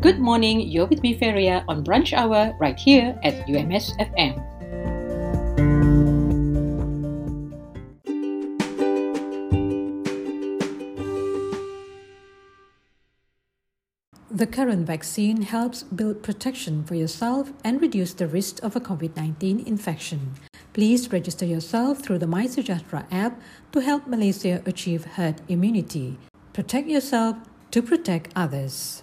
Good morning, you're with me, Feria, on Brunch Hour right here at UMS FM. The current vaccine helps build protection for yourself and reduce the risk of a COVID 19 infection. Please register yourself through the MySejahtera app to help Malaysia achieve herd immunity. Protect yourself to protect others.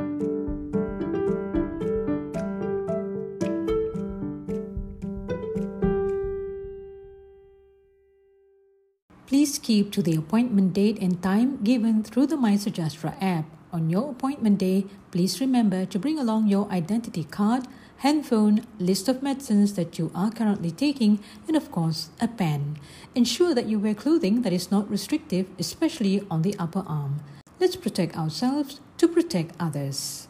Please keep to the appointment date and time given through the MySejahtera app. On your appointment day, please remember to bring along your identity card, handphone, list of medicines that you are currently taking, and of course, a pen. Ensure that you wear clothing that is not restrictive, especially on the upper arm. Let's protect ourselves to protect others.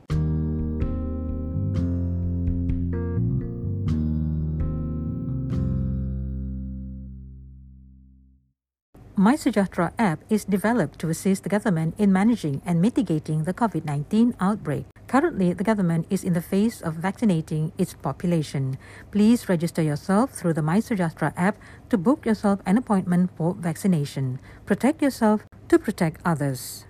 MySejahtera app is developed to assist the government in managing and mitigating the COVID 19 outbreak. Currently, the government is in the phase of vaccinating its population. Please register yourself through the MySejahtera app to book yourself an appointment for vaccination. Protect yourself to protect others.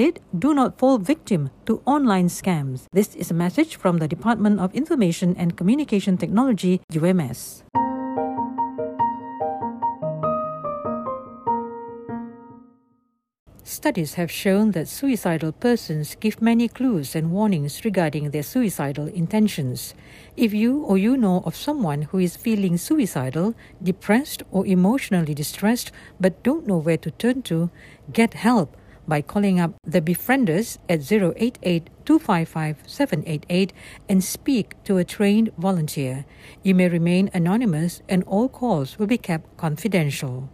it, do not fall victim to online scams. This is a message from the Department of Information and Communication Technology, UMS. Studies have shown that suicidal persons give many clues and warnings regarding their suicidal intentions. If you or you know of someone who is feeling suicidal, depressed, or emotionally distressed but don't know where to turn to, get help by calling up the Befrienders at 088 255 788 and speak to a trained volunteer. You may remain anonymous and all calls will be kept confidential.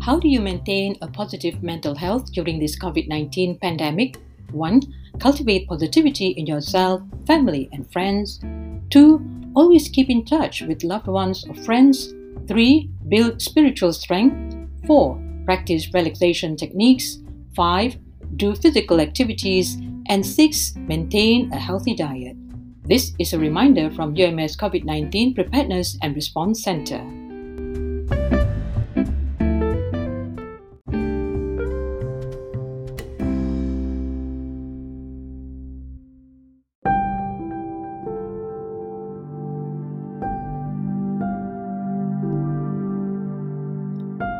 How do you maintain a positive mental health during this COVID 19 pandemic? 1. Cultivate positivity in yourself, family, and friends. 2. Always keep in touch with loved ones or friends. 3. Build spiritual strength. 4. Practice relaxation techniques. 5. Do physical activities. And six, maintain a healthy diet. This is a reminder from UMS COVID 19 Preparedness and Response Center.